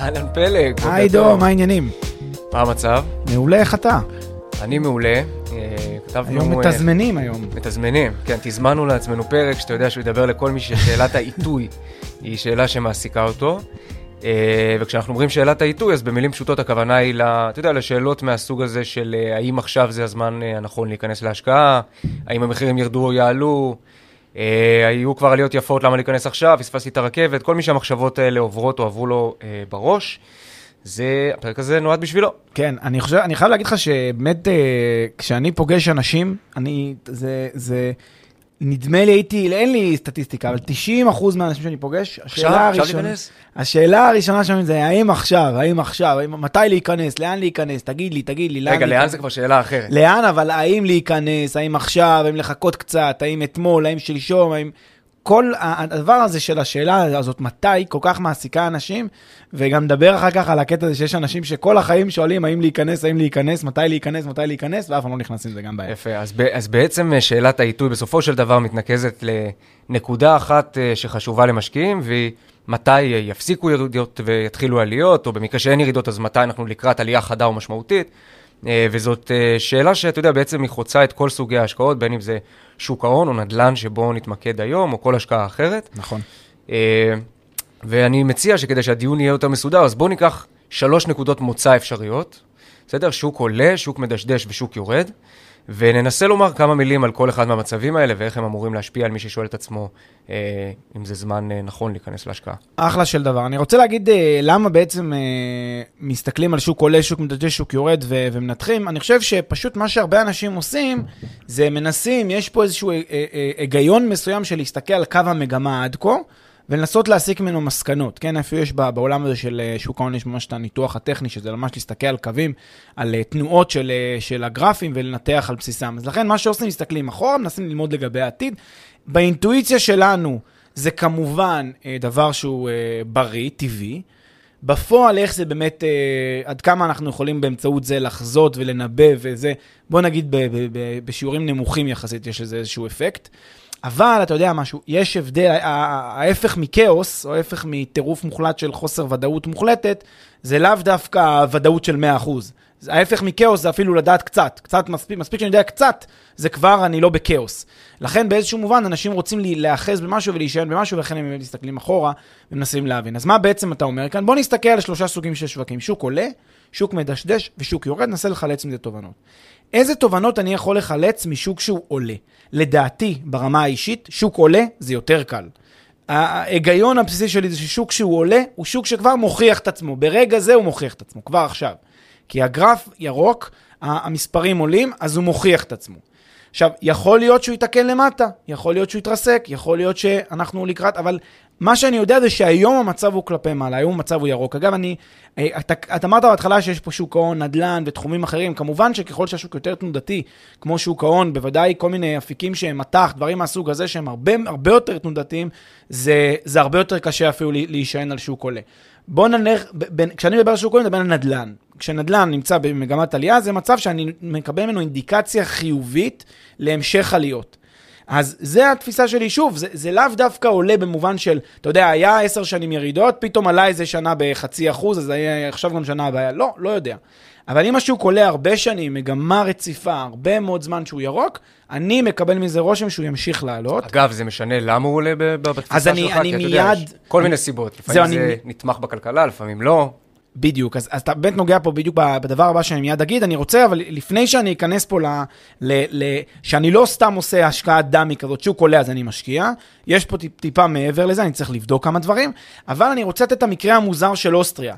אהלן פלג. היי. עידו, מה העניינים? מה המצב? מעולה, איך אתה? אני מעולה. אה, כתבנו... היום אה, מתזמנים היום. מתזמנים, כן, תזמנו לעצמנו פרק שאתה יודע שהוא ידבר לכל מי ששאלת העיתוי היא שאלה שמעסיקה אותו. אה, וכשאנחנו אומרים שאלת העיתוי, אז במילים פשוטות הכוונה היא, אתה יודע, לשאלות מהסוג הזה של האם עכשיו זה הזמן הנכון להיכנס להשקעה, האם המחירים ירדו או יעלו, היו כבר עליות יפות, למה להיכנס עכשיו, פספסתי את הרכבת, כל מי שהמחשבות האלה עוברות או עברו לו אה, בראש, זה, הפרק הזה נועד בשבילו. כן, אני חושב, אני חייב להגיד לך שבאמת, אה, כשאני פוגש אנשים, אני, זה, זה, נדמה לי הייתי, אין לי סטטיסטיקה, אבל 90% מהאנשים שאני פוגש, השאלה הראשונה? השאלה הראשונה שלהם זה האם עכשיו, האם עכשיו, האם, מתי להיכנס, לאן להיכנס, תגיד לי, תגיד לי, לאן רגע, לאן? זה כבר שאלה אחרת. לאן, אבל האם להיכנס, האם עכשיו, האם לחכות קצת, האם אתמול, האם שלשום, האם... כל הדבר הזה של השאלה הזאת, מתי, כל כך מעסיקה אנשים, וגם נדבר אחר כך על הקטע הזה שיש אנשים שכל החיים שואלים האם להיכנס, האם להיכנס, מתי להיכנס, מתי להיכנס, ואף פעם לא נכנסים לזה גם בעיה. יפה, אז, אז בעצם אה, שאלת העיתוי בסופו של דבר מתנקזת לנקודה אחת אה, שחשובה למשקיעים, והיא מתי אה, יפסיקו ירידות ויתחילו עליות, או במקרה שאין ירידות, אז מתי אנחנו לקראת עלייה חדה או משמעותית. אה, וזאת אה, שאלה שאתה יודע, בעצם היא חוצה את כל סוגי ההשקעות, בין אם זה שוק ההון או נדל"ן שבו נתמקד היום, או כל השקעה אחרת. נכון. אה, ואני מציע שכדי שהדיון יהיה יותר מסודר, אז בואו ניקח שלוש נקודות מוצא אפשריות, בסדר? שוק עולה, שוק מדשדש ושוק יורד, וננסה לומר כמה מילים על כל אחד מהמצבים האלה ואיך הם אמורים להשפיע על מי ששואל את עצמו אה, אם זה זמן אה, נכון להיכנס להשקעה. אחלה של דבר. אני רוצה להגיד אה, למה בעצם אה, מסתכלים על שוק עולה, שוק מדשדש, שוק יורד ו- ומנתחים. אני חושב שפשוט מה שהרבה אנשים עושים, זה מנסים, יש פה איזשהו אה, אה, אה, היגיון מסוים של להסתכל על קו המגמה עד כה. ולנסות להסיק ממנו מסקנות, כן? איפה יש בעולם הזה של אה, שוק ההון, יש ממש את הניתוח הטכני, שזה ממש להסתכל על קווים, על אה, תנועות של, אה, של הגרפים ולנתח על בסיסם. אז לכן מה שעושים, מסתכלים אחורה, מנסים ללמוד לגבי העתיד. באינטואיציה שלנו, זה כמובן דבר שהוא בריא, טבעי. בפועל, איך זה באמת, אה, עד כמה אנחנו יכולים באמצעות זה לחזות ולנבא וזה, בוא נגיד ב- ב- ב- בשיעורים נמוכים יחסית יש לזה איזשהו אפקט. אבל אתה יודע משהו, יש הבדל, ההפך מכאוס, או ההפך מטירוף מוחלט של חוסר ודאות מוחלטת, זה לאו דווקא ודאות של 100%. זה- ההפך מכאוס זה אפילו לדעת קצת, קצת מספיק, מספיק שאני יודע קצת, זה כבר אני לא בכאוס. לכן באיזשהו מובן אנשים רוצים להיאחז במשהו ולהישען במשהו, ולכן הם מסתכלים אחורה ומנסים להבין. אז מה בעצם אתה אומר כאן? בוא נסתכל על שלושה סוגים של שווקים, שוק עולה, שוק מדשדש ושוק יורד, ננסה לחלץ מזה תובנות. איזה תובנות אני יכול לחלץ משוק שהוא עולה? לדעתי, ברמה האישית, שוק עולה זה יותר קל. ההיגיון הבסיסי שלי זה ששוק שהוא עולה, הוא שוק שכבר מוכיח את עצמו. ברגע זה הוא מוכיח את עצמו, כבר עכשיו. כי הגרף ירוק, המספרים עולים, אז הוא מוכיח את עצמו. עכשיו, יכול להיות שהוא יתקן למטה, יכול להיות שהוא יתרסק, יכול להיות שאנחנו לקראת, אבל מה שאני יודע זה שהיום המצב הוא כלפי מעלה, היום המצב הוא ירוק. אגב, אני, אה, אתה, אתה אמרת בהתחלה שיש פה שוק ההון, נדל"ן ותחומים אחרים, כמובן שככל שהשוק יותר תנודתי, כמו שוק ההון, בוודאי כל מיני אפיקים שהם מטח, דברים מהסוג הזה שהם הרבה, הרבה יותר תנודתיים, זה, זה הרבה יותר קשה אפילו להישען על שוק עולה. בוא נלך, כשאני מדבר על שוק עולה, אני מדבר על נדל"ן. כשנדל"ן נמצא במגמת עלייה, זה מצב שאני מקבל ממנו אינדיקציה חיובית להמשך עליות. אז זה התפיסה שלי, שוב, זה, זה לאו דווקא עולה במובן של, אתה יודע, היה עשר שנים ירידות, פתאום עלה איזה שנה בחצי אחוז, אז היה עכשיו גם שנה הבאה, לא, לא יודע. אבל אם השוק עולה הרבה שנים, מגמה רציפה, הרבה מאוד זמן שהוא ירוק, אני מקבל מזה רושם שהוא ימשיך לעלות. אגב, זה משנה למה הוא עולה בתפיסה אז שלך? אני- אני כי אתה יודע, מיד- יש כל אני- מיני סיבות. לפעמים אני- זה נתמך בכלכלה, לפעמים לא. בדיוק, אז, אז אתה באמת נוגע פה בדיוק בדבר הבא שאני מיד אגיד, אני רוצה, אבל לפני שאני אכנס פה ל... ל, ל שאני לא סתם עושה השקעת דמי כזאת, שוק עולה אז אני משקיע, יש פה טיפ, טיפה מעבר לזה, אני צריך לבדוק כמה דברים, אבל אני רוצה לתת את המקרה המוזר של אוסטריה.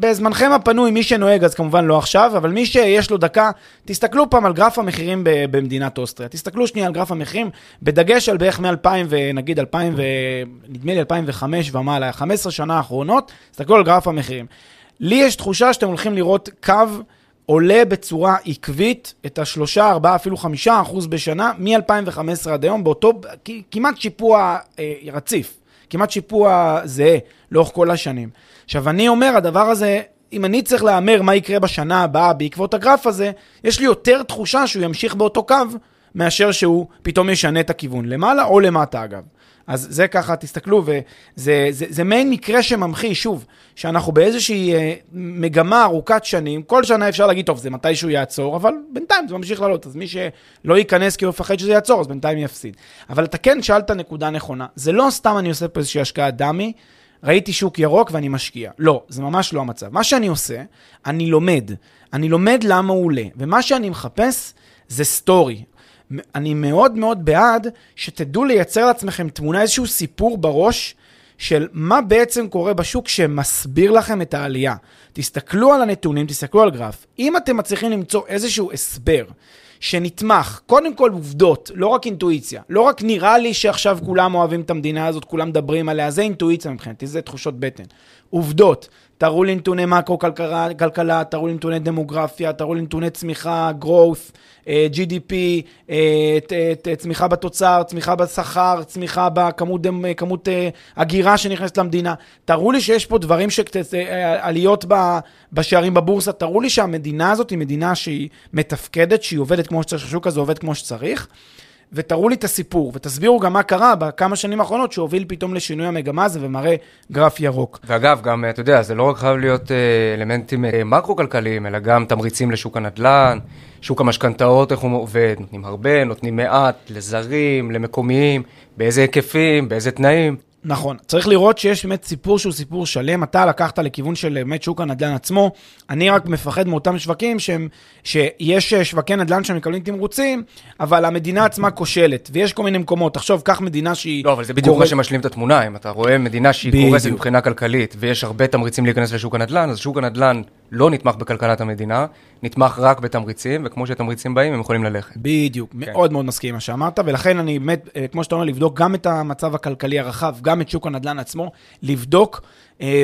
בזמנכם הפנוי, מי שנוהג, אז כמובן לא עכשיו, אבל מי שיש לו דקה, תסתכלו פעם על גרף המחירים במדינת אוסטריה. תסתכלו שנייה על גרף המחירים, בדגש על בערך מ-2000 ונגיד 2000 ו... נדמה לי 2005 ומעלה, 15 שנה האחרונות, תסתכלו על גרף המחירים. לי יש תחושה שאתם הולכים לראות קו עולה בצורה עקבית את השלושה, ארבעה, אפילו חמישה אחוז בשנה, מ-2015 עד היום, באותו, כמעט שיפוע אה, רציף, כמעט שיפוע זהה לאורך כל השנים. עכשיו, אני אומר, הדבר הזה, אם אני צריך להמר מה יקרה בשנה הבאה בעקבות הגרף הזה, יש לי יותר תחושה שהוא ימשיך באותו קו, מאשר שהוא פתאום ישנה את הכיוון, למעלה או למטה אגב. אז זה ככה, תסתכלו, וזה זה, זה מעין מקרה שממחיש, שוב, שאנחנו באיזושהי אה, מגמה ארוכת שנים, כל שנה אפשר להגיד, טוב, זה מתי שהוא יעצור, אבל בינתיים זה ממשיך לעלות, אז מי שלא ייכנס כי הוא מפחד שזה יעצור, אז בינתיים יפסיד. אבל אתה כן שאלת נקודה נכונה, זה לא סתם אני עושה פה איזושהי השקעה דמי, ראיתי שוק ירוק ואני משקיע. לא, זה ממש לא המצב. מה שאני עושה, אני לומד. אני לומד למה הוא עולה, ומה שאני מחפש זה סטורי. אני מאוד מאוד בעד שתדעו לייצר לעצמכם תמונה, איזשהו סיפור בראש של מה בעצם קורה בשוק שמסביר לכם את העלייה. תסתכלו על הנתונים, תסתכלו על גרף. אם אתם מצליחים למצוא איזשהו הסבר שנתמך, קודם כל עובדות, לא רק אינטואיציה. לא רק נראה לי שעכשיו כולם אוהבים את המדינה הזאת, כולם מדברים עליה, זה אינטואיציה מבחינתי, זה תחושות בטן. עובדות, תראו לי נתוני מקרו-כלכלה, תראו לי נתוני דמוגרפיה, תראו לי נתוני צמיחה, growth, אה, GDP, אה, צמיחה בתוצר, צמיחה בשכר, צמיחה בכמות כמות אה, הגירה שנכנסת למדינה. תראו לי שיש פה דברים, עליות בשערים בבורסה, תראו לי שהמדינה הזאת היא מדינה שהיא מתפקדת, שהיא עובדת כמו שצריך, השוק הזה עובד כמו שצריך. ותראו לי את הסיפור, ותסבירו גם מה קרה בכמה שנים האחרונות שהוביל פתאום לשינוי המגמה הזה ומראה גרף ירוק. ואגב, גם, אתה יודע, זה לא רק חייב להיות אה, אלמנטים אה, מקרו-כלכליים, אלא גם תמריצים לשוק הנדל"ן, שוק המשכנתאות, איך הוא עובד, נותנים הרבה, נותנים מעט, לזרים, למקומיים, באיזה היקפים, באיזה תנאים. נכון, צריך לראות שיש באמת סיפור שהוא סיפור שלם, אתה לקחת לכיוון של באמת שוק הנדל"ן עצמו, אני רק מפחד מאותם שווקים שהם, שיש שווקי נדל"ן שמקבלים תמרוצים, אבל המדינה עצמה כושלת, ויש כל מיני מקומות, תחשוב, קח מדינה שהיא... לא, אבל זה בדיוק קורא... מה שמשלים את התמונה, אם אתה רואה מדינה שהיא קורסת מבחינה כלכלית, ויש הרבה תמריצים להיכנס לשוק הנדל"ן, אז שוק הנדל"ן לא נתמך בכלכלת המדינה, נתמך רק בתמריצים, וכמו שתמריצים באים, הם יכולים ללכת. בדיוק, כן. מאוד מאוד מסכים עם מה שאמרת, ולכן אני באמת, אה, כמו שאתה אומר, לבדוק גם את המצב הכלכלי הרחב, גם את שוק הנדל"ן עצמו, לבדוק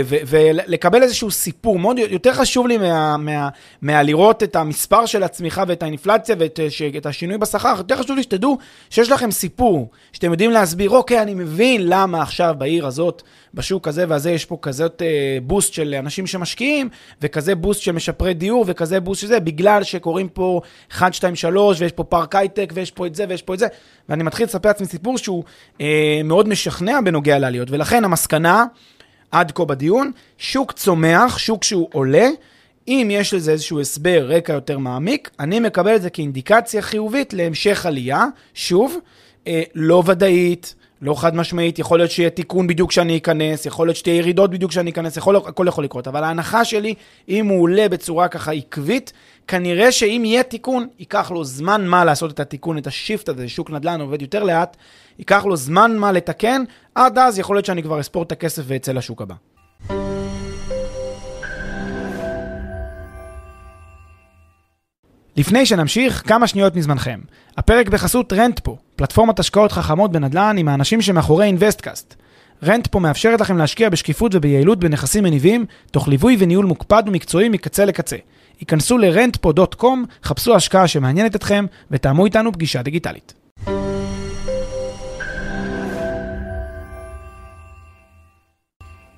ולקבל איזשהו סיפור. מאוד יותר חשוב לי מה, מה, מה לראות את המספר של הצמיחה ואת האינפלציה ואת את השינוי בשכר, יותר חשוב לי שתדעו שיש לכם סיפור, שאתם יודעים להסביר, אוקיי, אני מבין למה עכשיו בעיר הזאת, בשוק הזה והזה, יש פה כזאת אה, boost של אנשים שמשקיעים, וכזה boost של משפרי דיור, וכזה boost של זה, בגלל שקורים פה 1, 2, 3, ויש פה פארק הייטק, ויש פה את זה, ויש פה את זה. ואני מתחיל לספר לעצמי סיפור שהוא אה, מאוד משכנע בנוגע לעליות. ולכן המסקנה, עד כה בדיון, שוק צומח, שוק שהוא עולה, אם יש לזה איזשהו הסבר, רקע יותר מעמיק, אני מקבל את זה כאינדיקציה חיובית להמשך עלייה, שוב, אה, לא ודאית, לא חד משמעית, יכול להיות שיהיה תיקון בדיוק כשאני אכנס, יכול להיות שתהיה ירידות בדיוק כשאני אכנס, יכול, הכל יכול לקרות, אבל ההנחה שלי, אם הוא עולה בצורה ככה עקבית, כנראה שאם יהיה תיקון, ייקח לו זמן מה לעשות את התיקון, את השיפט הזה, שוק נדל"ן עובד יותר לאט, ייקח לו זמן מה לתקן, עד אז יכול להיות שאני כבר אספור את הכסף ואצא לשוק הבא. לפני שנמשיך, כמה שניות מזמנכם. הפרק בחסות רנטפו, פלטפורמת השקעות חכמות בנדל"ן עם האנשים שמאחורי אינוויסטקאסט. רנטפו מאפשרת לכם להשקיע בשקיפות וביעילות בנכסים מניבים, תוך ליווי וניהול מוקפד ומקצועי מקצה לקצה. היכנסו ל-rentpo.com, חפשו השקעה שמעניינת אתכם ותאמו איתנו פגישה דיגיטלית.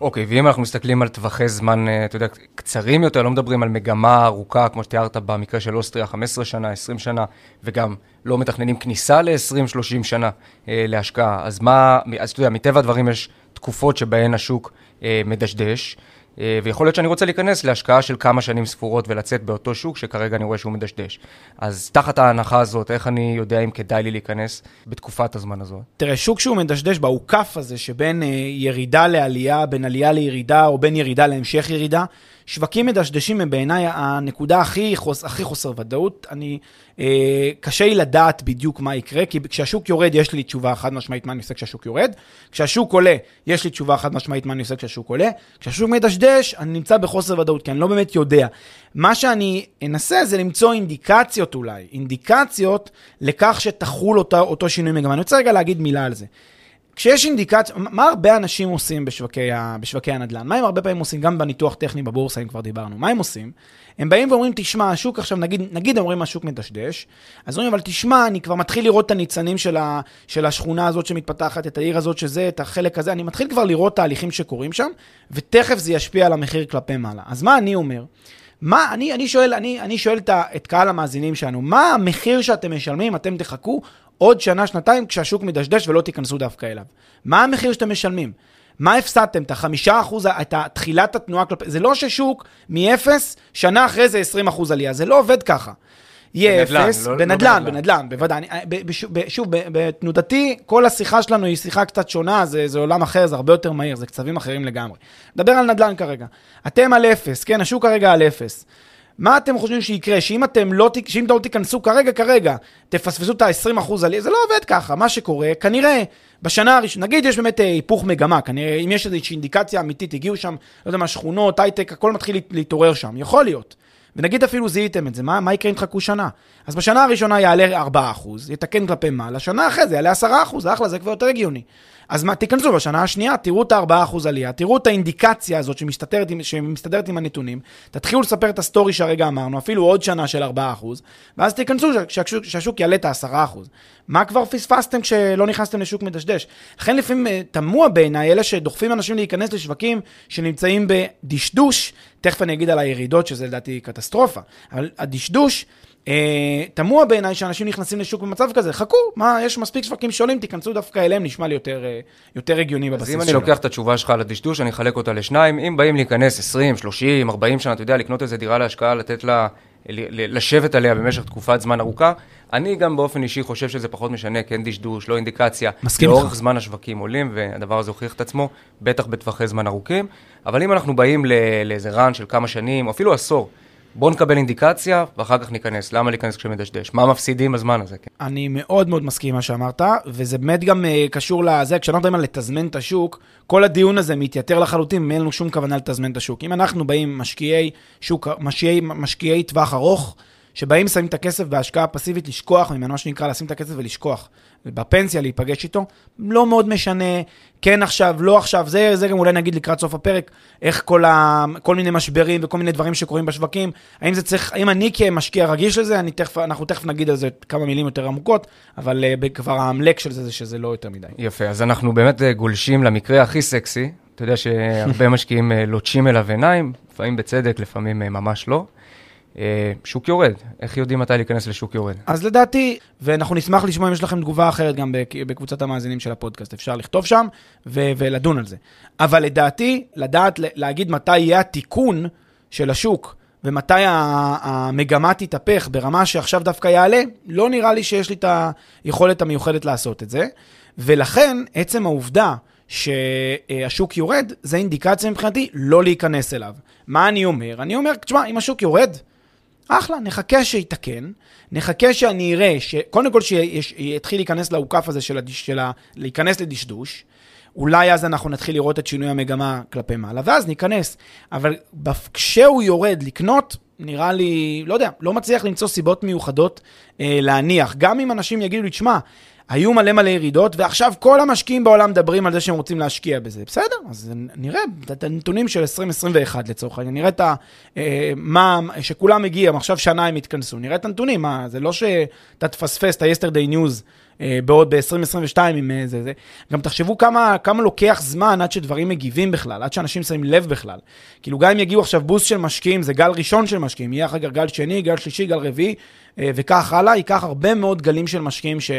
אוקיי, okay, ואם אנחנו מסתכלים על טווחי זמן, אה, אתה יודע, קצרים יותר, לא מדברים על מגמה ארוכה, כמו שתיארת במקרה של אוסטריה, 15 שנה, 20 שנה, וגם לא מתכננים כניסה ל-20-30 שנה אה, להשקעה, אז מה, אז אתה יודע, מטבע הדברים יש תקופות שבהן השוק אה, מדשדש. אה, ויכול להיות שאני רוצה להיכנס להשקעה של כמה שנים ספורות ולצאת באותו שוק שכרגע אני רואה שהוא מדשדש. אז תחת ההנחה הזאת, איך אני יודע אם כדאי לי להיכנס בתקופת הזמן הזאת? תראה, שוק שהוא מדשדש בה הוא כף הזה שבין אה, ירידה לעלייה, בין עלייה לירידה, או בין ירידה להמשך ירידה. שווקים מדשדשים הם בעיניי הנקודה הכי, חוס, הכי חוסר ודאות. אני, אה, קשה לי לדעת בדיוק מה יקרה, כי כשהשוק יורד יש לי תשובה חד משמעית מה אני עושה כשהשוק יורד, כשהשוק עולה יש לי תשובה חד משמעית מה אני עושה כשהשוק עולה, כשהשוק מדשדש אני נמצא בחוסר ודאות, כי אני לא באמת יודע. מה שאני אנסה זה למצוא אינדיקציות אולי, אינדיקציות לכך שתחול אותו, אותו שינוי מגמה. אני רוצה רגע להגיד מילה על זה. כשיש אינדיקציה, מה הרבה אנשים עושים בשווקי, ה, בשווקי הנדל"ן? מה הם הרבה פעמים עושים? גם בניתוח טכני בבורסה, אם כבר דיברנו. מה הם עושים? הם באים ואומרים, תשמע, השוק עכשיו, נגיד, נגיד אומרים השוק מדשדש, אז אומרים, אבל תשמע, אני כבר מתחיל לראות את הניצנים של, ה, של השכונה הזאת שמתפתחת, את העיר הזאת שזה, את החלק הזה, אני מתחיל כבר לראות תהליכים שקורים שם, ותכף זה ישפיע על המחיר כלפי מעלה. אז מה אני אומר? מה, אני, אני שואל, אני, אני שואל את, את קהל המאזינים שלנו, מה המחיר שאתם משלמים, אתם תחכו עוד שנה, שנתיים, כשהשוק מדשדש ולא תיכנסו דווקא אליו? מה המחיר שאתם משלמים? מה הפסדתם? את החמישה אחוז, את תחילת התנועה כלפי... זה לא ששוק מ-0, שנה אחרי זה 20 אחוז עלייה, זה לא עובד ככה. יהיה אפס, לא, בנדל"ן, לא בנדל"ן, בוודאי. אני, ב, ב, ב, שוב, בתנודתי, כל השיחה שלנו היא שיחה קצת שונה, זה, זה עולם אחר, זה הרבה יותר מהיר, זה קצבים אחרים לגמרי. נדבר על נדל"ן כרגע. אתם על אפס, כן, השוק כרגע על אפס. מה אתם חושבים שיקרה? שאם אתם לא, שאם לא תיכנסו כרגע, כרגע, תפספסו את ה-20% עלייה, זה לא עובד ככה. מה שקורה, כנראה, בשנה הראשונה, נגיד יש באמת אה, היפוך מגמה, כנראה, אם יש איזושהי אינדיקציה אמיתית, הגיעו שם, לא יודע מה, שכונות, הייטק, הכל מתחיל להתעורר שם, יכול להיות. ונגיד אפילו זיהיתם את זה, מה, מה יקרה אם תחכו שנה? אז בשנה הראשונה יעלה 4%, יתקן כלפי מעלה, שנה אחרי זה יעלה 10%, אחלה, זה כבר יותר הגיוני. אז מה, תיכנסו בשנה השנייה, תראו את ה-4% עלייה, תראו את האינדיקציה הזאת שמסתדרת עם, שמסתדרת עם הנתונים, תתחילו לספר את ה story שהרגע אמרנו, אפילו עוד שנה של 4%, ואז תיכנסו שהשוק, שהשוק יעלה את ה-10%. מה כבר פספסתם כשלא נכנסתם לשוק מדשדש? לכן לפעמים אה, תמוה בעיניי אלה שדוחפים אנשים להיכנס לשווקים שנמצאים בדשדוש, תכף אני אגיד על הירידות, שזה לדעתי קטסטרופה, אבל הדשדוש... אה, תמוה בעיניי שאנשים נכנסים לשוק במצב כזה, חכו, מה, יש מספיק שווקים שעולים, תיכנסו דווקא אליהם, נשמע לי יותר, אה, יותר הגיוני בבסיס שלו. אז אם אני לוקח את התשובה שלך על הדשדוש, אני אחלק אותה לשניים, אם באים להיכנס 20, 30, 40 שנה, אתה יודע, לקנות איזה דירה להשקעה, לתת לה, לשבת עליה במשך תקופת זמן ארוכה, אני גם באופן אישי חושב שזה פחות משנה, כן דשדוש, לא אינדיקציה. מסכים לאורך זמן השווקים עולים, והדבר הזה הוכיח את עצמו, בטח בטווחי זמן ארוכים. אבל אם אנחנו באים לאיזה רן של כמה שנים, או אפילו עשור, בואו נקבל אינדיקציה, ואחר כך ניכנס. למה להיכנס כשמדשדש? מה מפסידים בזמן הזה? כן? אני מאוד מאוד מסכים עם מה שאמרת, וזה באמת גם uh, קשור לזה, כשאנחנו מדברים על לתזמן את השוק, כל הדיון הזה מתייתר לחלוטין, אין לנו שום כוונה לתזמן את השוק. אם אנחנו באים משקיעי שוק, משקיעי, משקיעי טווח ארוך, שבאים שמים את הכסף בהשקעה פסיבית, לשכוח ממנו, מה שנקרא לשים את הכסף ולשכוח. בפנסיה להיפגש איתו, לא מאוד משנה, כן עכשיו, לא עכשיו, זה, זה גם אולי נגיד לקראת סוף הפרק, איך כל, ה, כל מיני משברים וכל מיני דברים שקורים בשווקים, האם זה צריך, האם אני כמשקיע רגיש לזה, אני תכף, אנחנו תכף נגיד על זה כמה מילים יותר עמוקות, אבל uh, כבר האמלק של זה זה שזה לא יותר מדי. יפה, אז אנחנו באמת אה, גולשים למקרה הכי סקסי, אתה יודע שהרבה משקיעים אה, לוטשים אליו עיניים, לפעמים בצדק, לפעמים ממש לא. אה, שוק יורד, איך יודעים מתי להיכנס לשוק יורד? אז לדעתי, ואנחנו נשמח לשמוע אם יש לכם תגובה אחרת גם בקבוצת המאזינים של הפודקאסט, אפשר לכתוב שם ו- ולדון על זה. אבל לדעתי, לדעת להגיד מתי יהיה התיקון של השוק ומתי המגמה תתהפך ברמה שעכשיו דווקא יעלה, לא נראה לי שיש לי את היכולת המיוחדת לעשות את זה. ולכן, עצם העובדה שהשוק יורד, זה אינדיקציה מבחינתי לא להיכנס אליו. מה אני אומר? אני אומר, תשמע, אם השוק יורד, אחלה, נחכה שיתקן, נחכה שאני אראה, קודם כל שיתחיל להיכנס לאוכף הזה של, הדש, של ה... להיכנס לדשדוש, אולי אז אנחנו נתחיל לראות את שינוי המגמה כלפי מעלה, ואז ניכנס. אבל כשהוא יורד לקנות, נראה לי, לא יודע, לא מצליח למצוא סיבות מיוחדות אה, להניח. גם אם אנשים יגידו לי, תשמע, היו מלא מלא ירידות, ועכשיו כל המשקיעים בעולם מדברים על זה שהם רוצים להשקיע בזה. בסדר, אז נראה את הנתונים של 2021 לצורך העניין, נראה את ה... אה, מה, שכולם מגיעים, עכשיו שנה הם יתכנסו, נראה את הנתונים, מה, זה לא שאתה תפספס את ה-yesterday news אה, בעוד ב-2022 עם אה, זה. גם תחשבו כמה, כמה לוקח זמן עד שדברים מגיבים בכלל, עד שאנשים שמים לב בכלל. כאילו, גם אם יגיעו עכשיו בוסט של משקיעים, זה גל ראשון של משקיעים, יהיה אחר כך גל שני, גל שלישי, גל רביעי, וכך הלאה, ייקח הרבה מאוד גלים של משקיעים ש,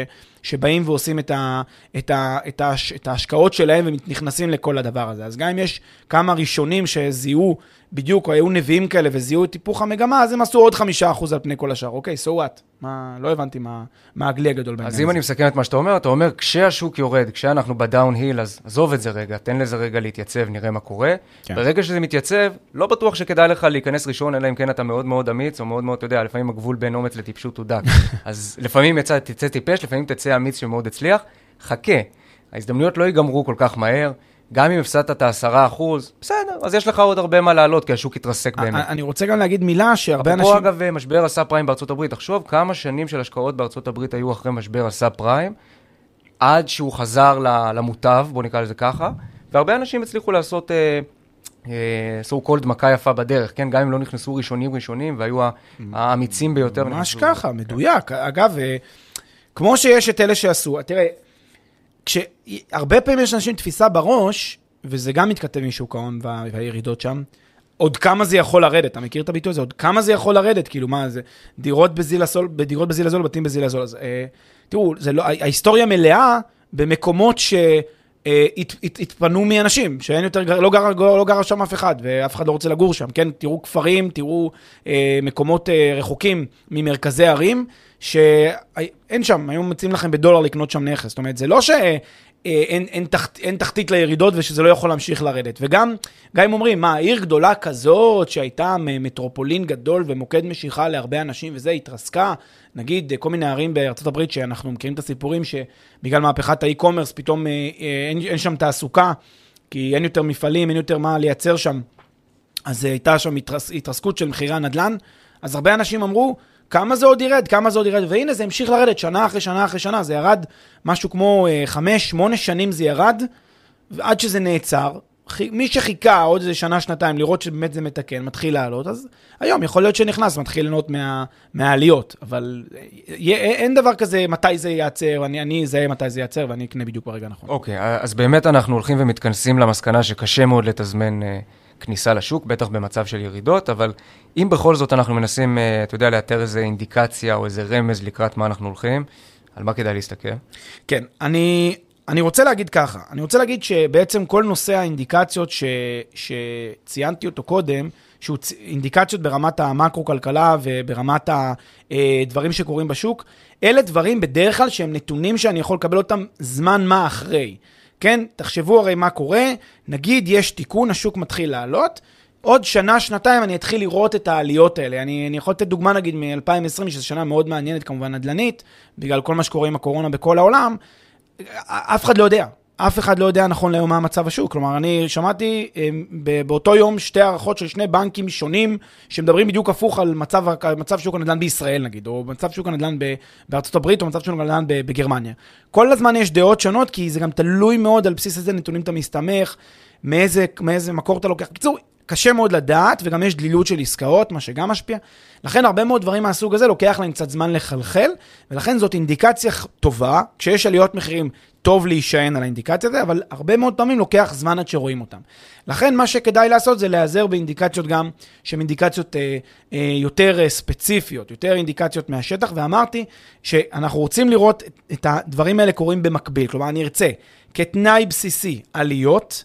שבאים ועושים את, ה, את, ה, את, ה, את ההשקעות שלהם ונכנסים לכל הדבר הזה. אז גם אם יש כמה ראשונים שזיהו בדיוק, או היו נביאים כאלה וזיהו את היפוך המגמה, אז הם עשו עוד חמישה אחוז על פני כל השאר. אוקיי, so what? מה, לא הבנתי מה, מה הגלי הגדול בעניין הזה. אז אם אני מסכם את מה שאתה אומר, אתה אומר, כשהשוק יורד, כשאנחנו בדאון היל, אז עזוב את זה רגע, תן לזה רגע להתייצב, נראה מה קורה. כן. ברגע שזה מתייצב, לא בטוח שכדאי לך להיכנס ראשון, אלא אם כן אתה מאוד מאוד אמיץ, או מאוד מאוד, אתה יודע, לפעמים הגבול בין אומץ לטיפשות הוא דק. אז לפעמים יצא, תצא טיפש, לפעמים תצא אמיץ שמאוד הצליח. חכה, ההזדמנויות לא ייגמרו כל כך מהר. גם אם הפסדת את ה-10 אחוז, בסדר, אז יש לך עוד הרבה מה לעלות, כי השוק יתרסק באמת. אני רוצה גם להגיד מילה שהרבה אנשים... פה אגב, משבר הסאב פריים בארצות הברית, תחשוב כמה שנים של השקעות בארצות הברית היו אחרי משבר הסאב פריים, עד שהוא חזר למוטב, בוא נקרא לזה ככה, והרבה אנשים הצליחו לעשות uh, uh, so called מכה יפה בדרך, כן? גם אם לא נכנסו ראשונים ראשונים, והיו האמיצים ביותר. ממש ככה, מדויק. אגב, כמו שיש את אלה שעשו, תראה, כשהרבה פעמים יש אנשים תפיסה בראש, וזה גם מתכתב עם שוק ההון והירידות שם, עוד כמה זה יכול לרדת, אתה מכיר את הביטוי הזה? עוד כמה זה יכול לרדת? כאילו, מה זה? דירות בזיל הזול, דירות בזיל הזול, בתים בזיל הזול. אז אה, תראו, לא, ההיסטוריה מלאה במקומות ש... אה, הת, הת, התפנו מאנשים, שאין יותר, לא גר, לא גר שם אף אחד, ואף אחד לא רוצה לגור שם, כן? תראו כפרים, תראו אה, מקומות אה, רחוקים ממרכזי ערים, שאין שם, היום מציעים לכם בדולר לקנות שם נכס. זאת אומרת, זה לא שאין אין, אין, תחת, אין תחתית לירידות ושזה לא יכול להמשיך לרדת. וגם, גם אם אומרים, מה, עיר גדולה כזאת, שהייתה מטרופולין גדול ומוקד משיכה להרבה אנשים וזה, התרסקה, נגיד כל מיני ערים בארצות הברית, שאנחנו מכירים את הסיפורים, שבגלל מהפכת האי-קומרס פתאום אה, אה, אין, אין שם תעסוקה, כי אין יותר מפעלים, אין יותר מה לייצר שם. אז הייתה שם התרס, התרסקות של מחירי הנדל"ן. אז הרבה אנשים אמרו, כמה זה עוד ירד, כמה זה עוד ירד, והנה זה המשיך לרדת שנה אחרי שנה אחרי שנה, זה ירד משהו כמו אה, חמש, שמונה שנים זה ירד, עד שזה נעצר. מי שחיכה עוד איזה שנה, שנתיים, לראות שבאמת זה מתקן, מתחיל לעלות, אז היום יכול להיות שנכנס, מתחיל ליהנות מה, מהעליות, אבל יה, אין דבר כזה מתי זה ייעצר, אני אזהה מתי זה ייעצר ואני אקנה בדיוק ברגע הנכון. אוקיי, okay, אז באמת אנחנו הולכים ומתכנסים למסקנה שקשה מאוד לתזמן... Uh... כניסה לשוק, בטח במצב של ירידות, אבל אם בכל זאת אנחנו מנסים, אה, אתה יודע, לאתר איזה אינדיקציה או איזה רמז לקראת מה אנחנו הולכים, על מה כדאי להסתכל? כן, אני, אני רוצה להגיד ככה, אני רוצה להגיד שבעצם כל נושא האינדיקציות ש, שציינתי אותו קודם, שהוא אינדיקציות ברמת המקרו-כלכלה וברמת הדברים אה, שקורים בשוק, אלה דברים בדרך כלל שהם נתונים שאני יכול לקבל אותם זמן מה אחרי. כן, תחשבו הרי מה קורה, נגיד יש תיקון, השוק מתחיל לעלות, עוד שנה, שנתיים אני אתחיל לראות את העליות האלה. אני, אני יכול לתת דוגמה נגיד מ-2020, שזו שנה מאוד מעניינת כמובן נדל"נית, בגלל כל מה שקורה עם הקורונה בכל העולם, אף אחד לא יודע. אף אחד לא יודע נכון להיום מה המצב השוק. כלומר, אני שמעתי אה, באותו יום שתי הערכות של שני בנקים שונים, שמדברים בדיוק הפוך על מצב, מצב שוק הנדל"ן בישראל, נגיד, או מצב שוק הנדל"ן בארצות הברית, או מצב שוק הנדל"ן בגרמניה. כל הזמן יש דעות שונות, כי זה גם תלוי מאוד על בסיס איזה נתונים אתה מסתמך, מאיזה, מאיזה מקור אתה לוקח. בקיצור, קשה מאוד לדעת, וגם יש דלילות של עסקאות, מה שגם משפיע. לכן הרבה מאוד דברים מהסוג הזה לוקח להם קצת זמן לחלחל, ולכן זאת אינדיקציה טובה. כשיש עליות מחירים, טוב להישען על האינדיקציה הזאת, אבל הרבה מאוד פעמים לוקח זמן עד שרואים אותם. לכן מה שכדאי לעשות זה להיעזר באינדיקציות גם, שהן אינדיקציות אה, אה, יותר אה, ספציפיות, יותר אינדיקציות מהשטח, ואמרתי שאנחנו רוצים לראות את, הדברים האלה קורים במקביל. כלומר, אני ארצה כתנאי בסיסי עליות,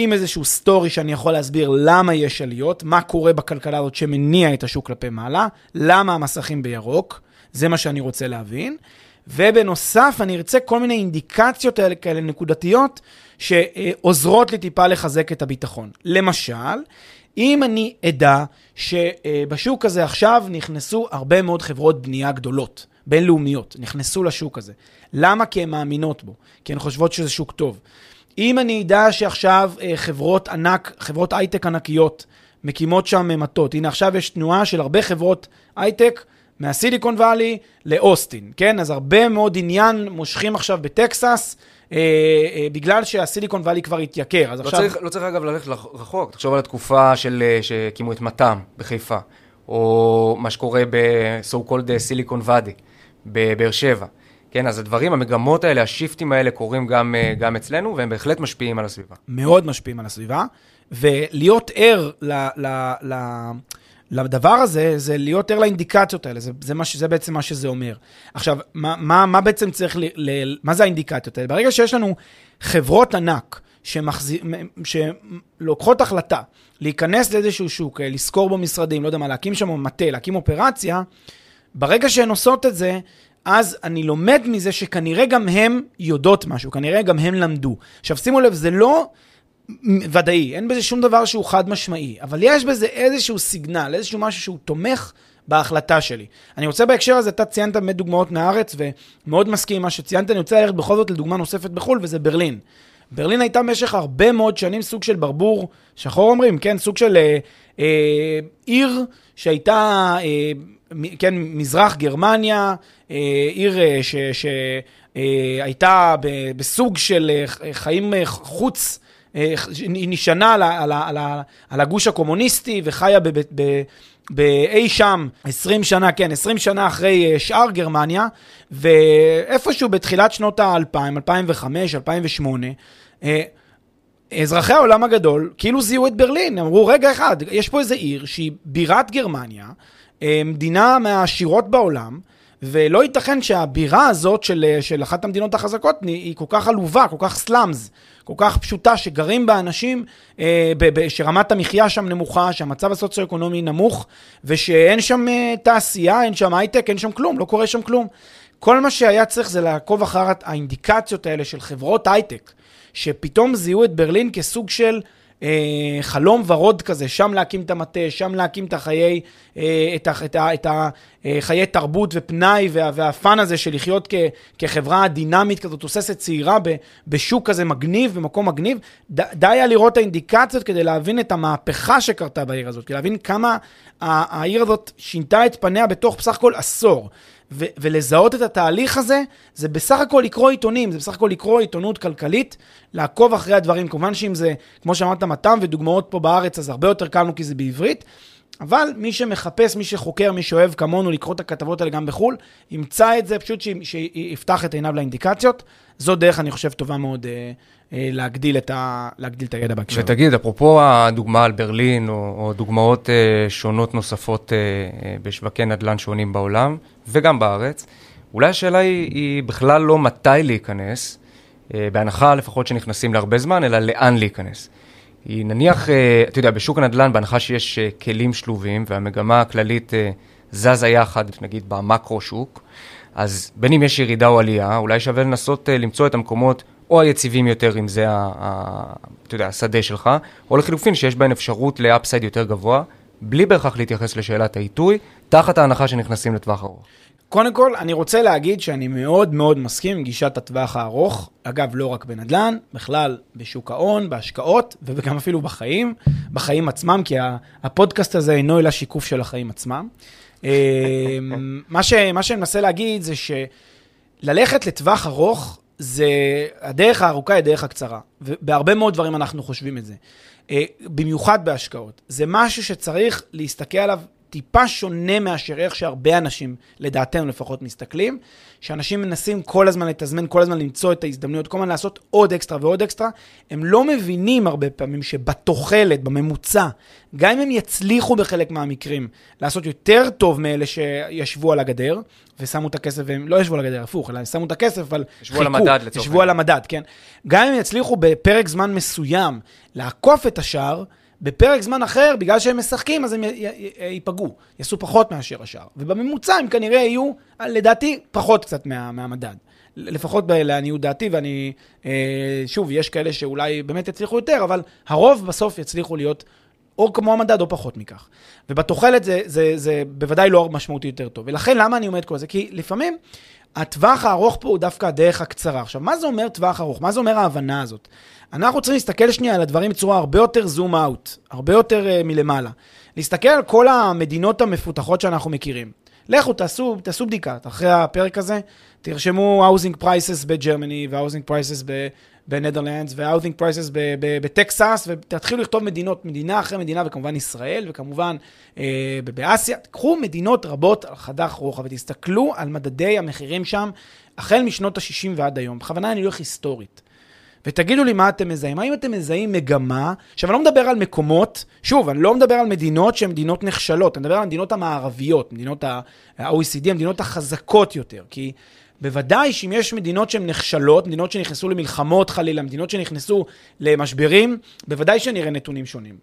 עם איזשהו סטורי שאני יכול להסביר למה יש עליות, מה קורה בכלכלה הזאת שמניע את השוק כלפי מעלה, למה המסכים בירוק, זה מה שאני רוצה להבין. ובנוסף, אני ארצה כל מיני אינדיקציות האלה, כאלה נקודתיות, שעוזרות לי טיפה לחזק את הביטחון. למשל, אם אני אדע שבשוק הזה עכשיו נכנסו הרבה מאוד חברות בנייה גדולות, בינלאומיות, נכנסו לשוק הזה. למה? כי הן מאמינות בו, כי הן חושבות שזה שוק טוב. אם אני אדע שעכשיו אה, חברות ענק, חברות הייטק ענקיות, מקימות שם מטות, הנה עכשיו יש תנועה של הרבה חברות הייטק, מהסיליקון וואלי לאוסטין, כן? אז הרבה מאוד עניין מושכים עכשיו בטקסס, אה, אה, בגלל שהסיליקון וואלי כבר התייקר. אז לא עכשיו... צריך, לא צריך אגב ללכת רחוק, תחשוב על התקופה של, אה, שהקימו את מתם בחיפה, או מה שקורה ב-so called סיליקון ואדי בבאר שבע. כן, אז הדברים, המגמות האלה, השיפטים האלה קורים גם, אה, גם אצלנו, והם בהחלט משפיעים על הסביבה. מאוד משפיעים על הסביבה, ולהיות ער ל... ל, ל לדבר הזה, זה להיות ער לאינדיקציות האלה, זה, זה, מה, זה בעצם מה שזה אומר. עכשיו, מה, מה, מה בעצם צריך, ל, ל, מה זה האינדיקציות האלה? ברגע שיש לנו חברות ענק, שמחזיר, שלוקחות החלטה להיכנס לאיזשהו שוק, אה, לשכור בו משרדים, לא יודע מה, להקים שם מטה, להקים אופרציה, ברגע שהן עושות את זה, אז אני לומד מזה שכנראה גם הן יודעות משהו, כנראה גם הן למדו. עכשיו שימו לב, זה לא ודאי, אין בזה שום דבר שהוא חד משמעי, אבל יש בזה איזשהו סיגנל, איזשהו משהו שהוא תומך בהחלטה שלי. אני רוצה בהקשר הזה, אתה ציינת באמת דוגמאות מהארץ, ומאוד מסכים עם מה שציינת, אני רוצה ללכת בכל זאת לדוגמה נוספת בחו"ל, וזה ברלין. ברלין הייתה במשך הרבה מאוד שנים סוג של ברבור שחור אומרים, כן, סוג של אה, אה, עיר שהייתה, אה, כן, מזרח גרמניה, אה, עיר אה, שהייתה אה, בסוג של חיים חוץ. היא נשענה על, על, על, על הגוש הקומוניסטי וחיה באי שם 20 שנה, כן, 20 שנה אחרי שאר גרמניה, ואיפשהו בתחילת שנות ה-2000, 2005, 2008, אזרחי העולם הגדול כאילו זיהו את ברלין, אמרו, רגע אחד, יש פה איזה עיר שהיא בירת גרמניה, מדינה מהעשירות בעולם, ולא ייתכן שהבירה הזאת של, של אחת המדינות החזקות היא כל כך עלובה, כל כך סלאמס, כל כך פשוטה, שגרים בה אנשים, אה, ב, ב, שרמת המחיה שם נמוכה, שהמצב הסוציו-אקונומי נמוך, ושאין שם אה, תעשייה, אין שם הייטק, אין שם כלום, לא קורה שם כלום. כל מה שהיה צריך זה לעקוב אחר האינדיקציות האלה של חברות הייטק, שפתאום זיהו את ברלין כסוג של אה, חלום ורוד כזה, שם להקים את המטה, שם להקים את החיי, אה, את, את, את החיי תרבות ופנאי וה, והפאן הזה של לחיות כ, כחברה דינמית כזאת, תוססת צעירה ב, בשוק כזה מגניב, במקום מגניב. ד, די היה לראות את האינדיקציות כדי להבין את המהפכה שקרתה בעיר הזאת, כדי להבין כמה העיר הזאת שינתה את פניה בתוך בסך הכל עשור. ו- ולזהות את התהליך הזה, זה בסך הכל לקרוא עיתונים, זה בסך הכל לקרוא עיתונות כלכלית, לעקוב אחרי הדברים. כמובן שאם זה, כמו שאמרת, מתם ודוגמאות פה בארץ, אז הרבה יותר קל לנו כי זה בעברית. אבל מי שמחפש, מי שחוקר, מי שאוהב כמונו לקרוא את הכתבות האלה גם בחו"ל, ימצא את זה פשוט שיפתח את עיניו לאינדיקציות. זו דרך, אני חושב, טובה מאוד אה, אה, להגדיל את, ה, להגדיל את הידע בהקשר. ותגיד, אפרופו הדוגמה על ברלין, או, או דוגמאות אה, שונות נוספות אה, אה, בשווקי נדל"ן שונים בעולם, וגם בארץ, אולי השאלה היא, היא בכלל לא מתי להיכנס, אה, בהנחה לפחות שנכנסים להרבה זמן, אלא לאן להיכנס. היא נניח, אה, אתה יודע, בשוק הנדל"ן, בהנחה שיש אה, כלים שלובים, והמגמה הכללית אה, זזה יחד, נגיד במקרו-שוק, אז בין אם יש ירידה או עלייה, אולי שווה לנסות למצוא את המקומות או היציבים יותר, אם זה, אתה יודע, השדה שלך, או לחילופין שיש בהן אפשרות ל upside יותר גבוה, בלי בהכרח להתייחס לשאלת העיתוי, תחת ההנחה שנכנסים לטווח ארוך. קודם כל, אני רוצה להגיד שאני מאוד מאוד מסכים עם גישת הטווח הארוך. אגב, לא רק בנדל"ן, בכלל בשוק ההון, בהשקעות, וגם אפילו בחיים, בחיים עצמם, כי הפודקאסט הזה אינו אלא שיקוף של החיים עצמם. אה, מה, ש, מה שאני מנסה להגיד זה שללכת לטווח ארוך, זה, הדרך הארוכה היא הדרך הקצרה. ובהרבה מאוד דברים אנחנו חושבים את זה. אה, במיוחד בהשקעות. זה משהו שצריך להסתכל עליו טיפה שונה מאשר איך שהרבה אנשים, לדעתנו לפחות, מסתכלים, שאנשים מנסים כל הזמן לתזמן, כל הזמן למצוא את ההזדמנויות, כל הזמן לעשות עוד אקסטרה ועוד אקסטרה, הם לא מבינים הרבה פעמים שבתוחלת, בממוצע, גם אם הם יצליחו בחלק מהמקרים לעשות יותר טוב מאלה שישבו על הגדר, ושמו את הכסף, והם לא ישבו על הגדר, הפוך, אלא שמו את הכסף, אבל ישבו חיכו, על המדד לצורך ישבו על המדד, כן. גם אם הם יצליחו בפרק זמן מסוים לעקוף את השער, בפרק זמן אחר, בגלל שהם משחקים, אז הם ייפגעו, יעשו פחות מאשר השאר. ובממוצע הם כנראה יהיו, לדעתי, פחות קצת מה, מהמדד. לפחות לעניות דעתי, ואני, אה, שוב, יש כאלה שאולי באמת יצליחו יותר, אבל הרוב בסוף יצליחו להיות או כמו המדד או פחות מכך. ובתוחלת זה, זה, זה בוודאי לא משמעותי יותר טוב. ולכן, למה אני עומד כל זה? כי לפעמים הטווח הארוך פה הוא דווקא הדרך הקצרה. עכשיו, מה זה אומר טווח ארוך? מה זה אומר ההבנה הזאת? אנחנו צריכים להסתכל שנייה על הדברים בצורה הרבה יותר זום אאוט, הרבה יותר uh, מלמעלה. להסתכל על כל המדינות המפותחות שאנחנו מכירים. לכו, תעשו, תעשו בדיקה. אחרי הפרק הזה, תרשמו housing prices בגרמני, ו-housing prices בנדרלנדס, ו-housing prices בטקסס, ותתחילו לכתוב מדינות, מדינה אחרי מדינה, וכמובן ישראל, וכמובן אה, באסיה. קחו מדינות רבות על חדך רוחב, ותסתכלו על מדדי המחירים שם, החל משנות ה-60 ועד היום. בכוונה אני הולך היסטורית. ותגידו לי מה אתם מזהים. האם אתם מזהים מגמה? עכשיו, אני לא מדבר על מקומות, שוב, אני לא מדבר על מדינות שהן מדינות נחשלות, אני מדבר על המדינות המערביות, מדינות ה-OECD, המדינות החזקות יותר. כי בוודאי שאם יש מדינות שהן נחשלות, מדינות שנכנסו למלחמות חלילה, מדינות שנכנסו למשברים, בוודאי שנראה נתונים שונים.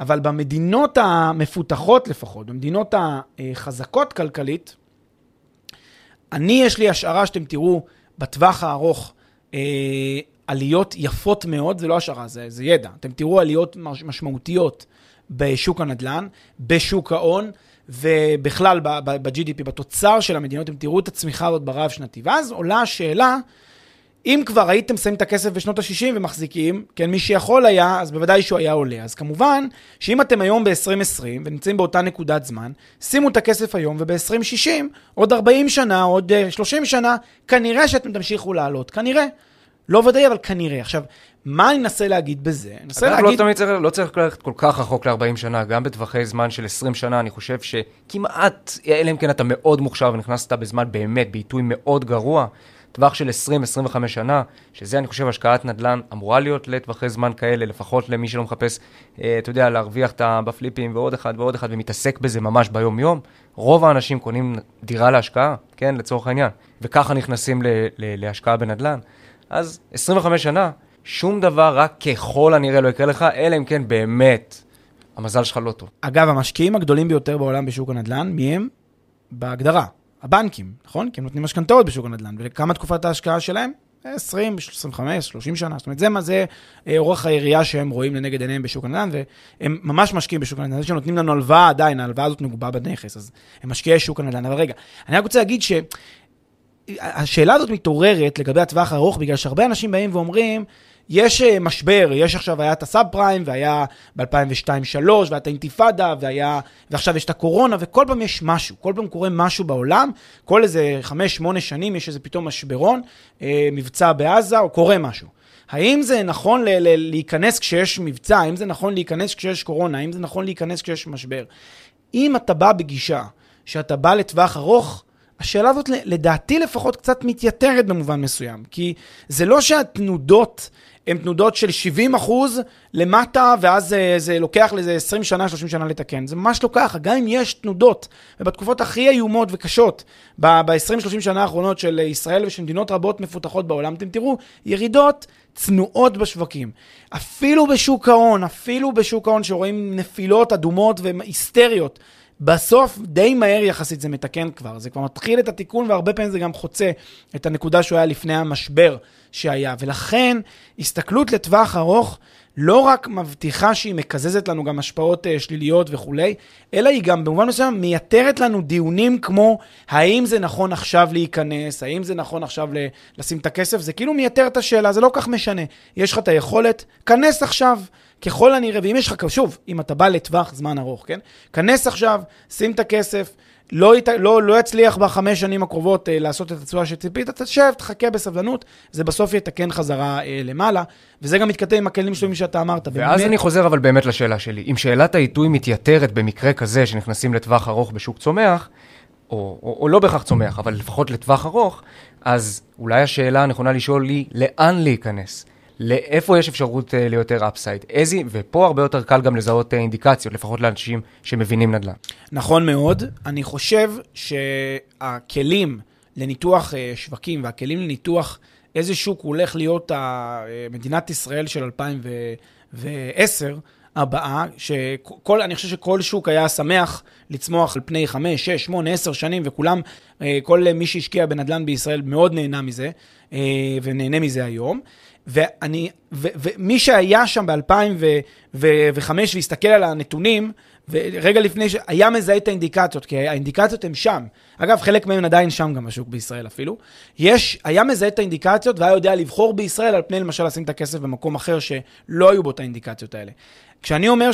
אבל במדינות המפותחות לפחות, במדינות החזקות כלכלית, אני, יש לי השערה שאתם תראו בטווח הארוך אה, עליות יפות מאוד, זה לא השערה, זה, זה ידע. אתם תראו עליות משמעותיות בשוק הנדל"ן, בשוק ההון, ובכלל ב-GDP, בתוצר של המדינות, אתם תראו את הצמיחה הזאת ברב-שנתי. ואז עולה השאלה, אם כבר הייתם שמים את הכסף בשנות ה-60 ומחזיקים, כן, מי שיכול היה, אז בוודאי שהוא היה עולה. אז כמובן, שאם אתם היום ב-2020 ונמצאים באותה נקודת זמן, שימו את הכסף היום, וב-2060, עוד 40 שנה, עוד 30 אה, שנה, כנראה שאתם תמשיכו לעלות. כנראה. לא ודאי, אבל כנראה. עכשיו, מה אני אנסה להגיד בזה? אני אנסה לא להגיד... לא תמיד צריך, לא צריך ללכת כל כך רחוק ל-40 שנה, גם בטווחי זמן של 20 שנה, אני חושב שכמעט, אלא אם כן אתה מאוד מוכשר ונכנסת בזמן באמת, בעיתוי מאוד גרוע, טווח של 20-25 שנה, שזה אני חושב השקעת נדל"ן אמורה להיות לטווחי זמן כאלה, לפחות למי שלא מחפש, אה, אתה יודע, להרוויח את בפליפים ועוד אחד ועוד אחד ומתעסק בזה ממש ביום-יום. רוב האנשים קונים דירה להשקעה, כן, לצורך העניין, וככה נכנסים ל- ל- להשקעה בנדל"ן. אז 25 שנה, שום דבר רק ככל הנראה לא יקרה לך, אלא אם כן באמת המזל שלך לא טוב. אגב, המשקיעים הגדולים ביותר בעולם בשוק הנדל"ן, מי הם? בהגדרה, הבנקים, נכון? כי הם נותנים משכנתאות בשוק הנדל"ן. וכמה תקופת ההשקעה שלהם? 20, 25, 30 שנה. זאת אומרת, זה מה זה אה, אורך היריעה שהם רואים לנגד עיניהם בשוק הנדל"ן, והם ממש משקיעים בשוק הנדל"ן. זה שנותנים לנו הלוואה עדיין, ההלוואה הזאת מגובה בנכס, אז הם משקיעי שוק הנדל"ן. אבל רגע, אני רק רוצה להגיד ש... השאלה הזאת מתעוררת לגבי הטווח הארוך, בגלל שהרבה אנשים באים ואומרים, יש אה, משבר, יש עכשיו, היה את הסאב פריים, והיה ב-2002-2003, והיה את האינתיפאדה, והיה, ועכשיו יש את הקורונה, וכל פעם יש משהו, כל פעם קורה משהו בעולם, כל איזה 5-8 שנים יש איזה פתאום משברון, אה, מבצע בעזה, או קורה משהו. האם זה נכון ל- ל- להיכנס כשיש מבצע? האם זה נכון להיכנס כשיש קורונה? האם זה נכון להיכנס כשיש משבר? אם אתה בא בגישה שאתה בא לטווח ארוך, השאלה הזאת, לדעתי לפחות, קצת מתייתרת במובן מסוים. כי זה לא שהתנודות הן תנודות של 70 אחוז למטה, ואז זה, זה לוקח לזה 20 שנה, 30 שנה לתקן. זה ממש לא ככה, גם אם יש תנודות, ובתקופות הכי איומות וקשות, ב-20-30 שנה האחרונות של ישראל ושל מדינות רבות מפותחות בעולם, אתם תראו ירידות צנועות בשווקים. אפילו בשוק ההון, אפילו בשוק ההון שרואים נפילות אדומות והיסטריות. בסוף, די מהר יחסית זה מתקן כבר. זה כבר מתחיל את התיקון, והרבה פעמים זה גם חוצה את הנקודה שהוא היה לפני המשבר שהיה. ולכן, הסתכלות לטווח ארוך, לא רק מבטיחה שהיא מקזזת לנו גם השפעות uh, שליליות וכולי, אלא היא גם במובן מסוים מייתרת לנו דיונים כמו האם זה נכון עכשיו להיכנס, האם זה נכון עכשיו לשים את הכסף, זה כאילו מייתר את השאלה, זה לא כך משנה. יש לך את היכולת, כנס עכשיו. ככל הנראה, ואם יש לך, שוב, אם אתה בא לטווח זמן ארוך, כן? כנס עכשיו, שים את הכסף, לא, ית, לא, לא יצליח בחמש שנים הקרובות אה, לעשות את התשואה שציפית, תשב, תחכה בסבלנות, זה בסוף יתקן חזרה אה, למעלה, וזה גם מתכתב עם הכלים שלו, שאתה אמרת. ואז באמת... אני חוזר אבל באמת לשאלה שלי. אם שאלת העיתוי מתייתרת במקרה כזה שנכנסים לטווח ארוך בשוק צומח, או, או, או לא בהכרח צומח, אבל לפחות לטווח ארוך, אז אולי השאלה הנכונה לשאול היא, לאן להיכנס? לאיפה יש אפשרות אה, ליותר אפסייד, איזה, ופה הרבה יותר קל גם לזהות אה, אינדיקציות, לפחות לאנשים שמבינים נדל"ן. נכון מאוד. אני חושב שהכלים לניתוח אה, שווקים והכלים לניתוח איזה שוק הולך להיות מדינת ישראל של 2010, הבאה, שכל, אני חושב שכל שוק היה שמח לצמוח על פני 5, 6, 8, 10 שנים, וכולם, כל מי שהשקיע בנדל"ן בישראל מאוד נהנה מזה, ונהנה מזה היום. ואני, ו, ומי שהיה שם ב-2005 והסתכל על הנתונים, ורגע לפני שהיה מזהה את האינדיקציות, כי האינדיקציות הן שם. אגב, חלק מהן עדיין שם גם בשוק בישראל אפילו. יש, היה מזהה את האינדיקציות והיה יודע לבחור בישראל על פני למשל לשים את הכסף במקום אחר שלא היו בו את האינדיקציות האלה. כשאני אומר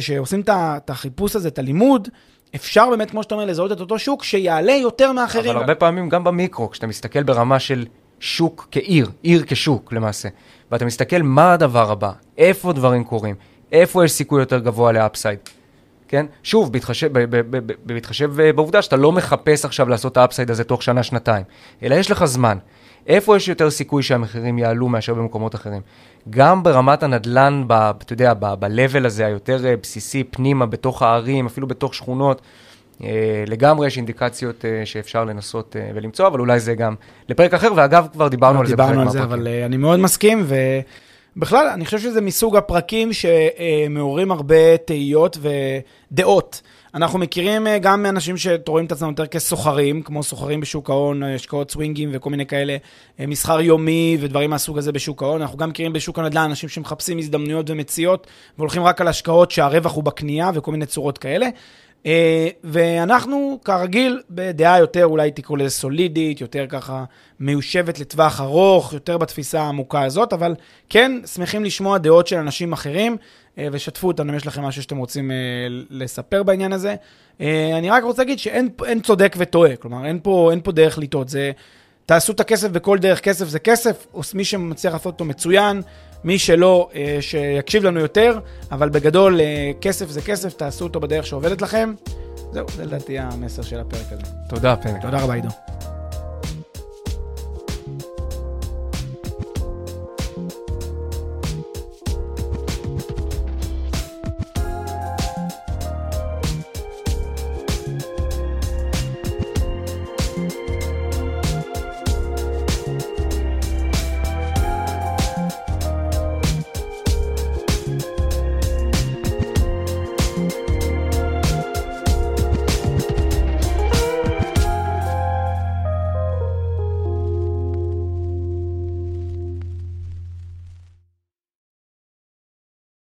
שעושים את החיפוש הזה, את הלימוד, אפשר באמת, כמו שאתה אומר, לזהות את אותו שוק שיעלה יותר מאחרים. אבל הרבה פעמים גם במיקרו, כשאתה מסתכל ברמה של שוק כעיר, עיר כשוק למעשה, ואתה מסתכל מה הדבר הבא, איפה דברים קורים, איפה יש סיכוי יותר גבוה ל upside, כן? שוב, בהתחשב, בהתחשב בעובדה שאתה לא מחפש עכשיו לעשות את ה upside הזה תוך שנה-שנתיים, אלא יש לך זמן. איפה יש יותר סיכוי שהמחירים יעלו מאשר במקומות אחרים? גם ברמת הנדלן, ב, אתה יודע, ב-level הזה היותר אה, בסיסי, פנימה, בתוך הערים, אפילו בתוך שכונות, אה, לגמרי יש אינדיקציות אה, שאפשר לנסות ולמצוא, אבל אולי זה גם לפרק אחר, ואגב, כבר דיברנו על זה. דיברנו על זה, אבל אני מאוד מסכים, ובכלל, אני חושב שזה מסוג הפרקים שמעוררים הרבה תהיות ודעות. אנחנו מכירים אה, גם אנשים שרואים את עצמם יותר כסוחרים, כמו סוחרים בשוק ההון, אה, השקעות סווינגים וכל מיני כאלה, אה, מסחר יומי ודברים מהסוג הזה בשוק ההון. אנחנו גם מכירים בשוק הנדל"ן אנשים שמחפשים הזדמנויות ומציאות, והולכים רק על השקעות שהרווח הוא בקנייה וכל מיני צורות כאלה. ואנחנו, כרגיל, בדעה יותר, אולי תקראו לזה סולידית, יותר ככה מיושבת לטווח ארוך, יותר בתפיסה העמוקה הזאת, אבל כן, שמחים לשמוע דעות של אנשים אחרים. אה, ושתפו אותנו אם יש לכם משהו שאתם רוצים אה, לספר בעניין הזה. אה, אני רק רוצה להגיד שאין צודק וטועה, כלומר, אין פה, אין פה דרך לטעות. זה, תעשו את הכסף בכל דרך כסף זה כסף, או מי שמצליח לעשות אותו מצוין, מי שלא, שיקשיב לנו יותר, אבל בגדול, כסף זה כסף, תעשו אותו בדרך שעובדת לכם. זהו, זה לדעתי המסר של הפרק הזה. תודה, פרק. תודה רבה, עידו.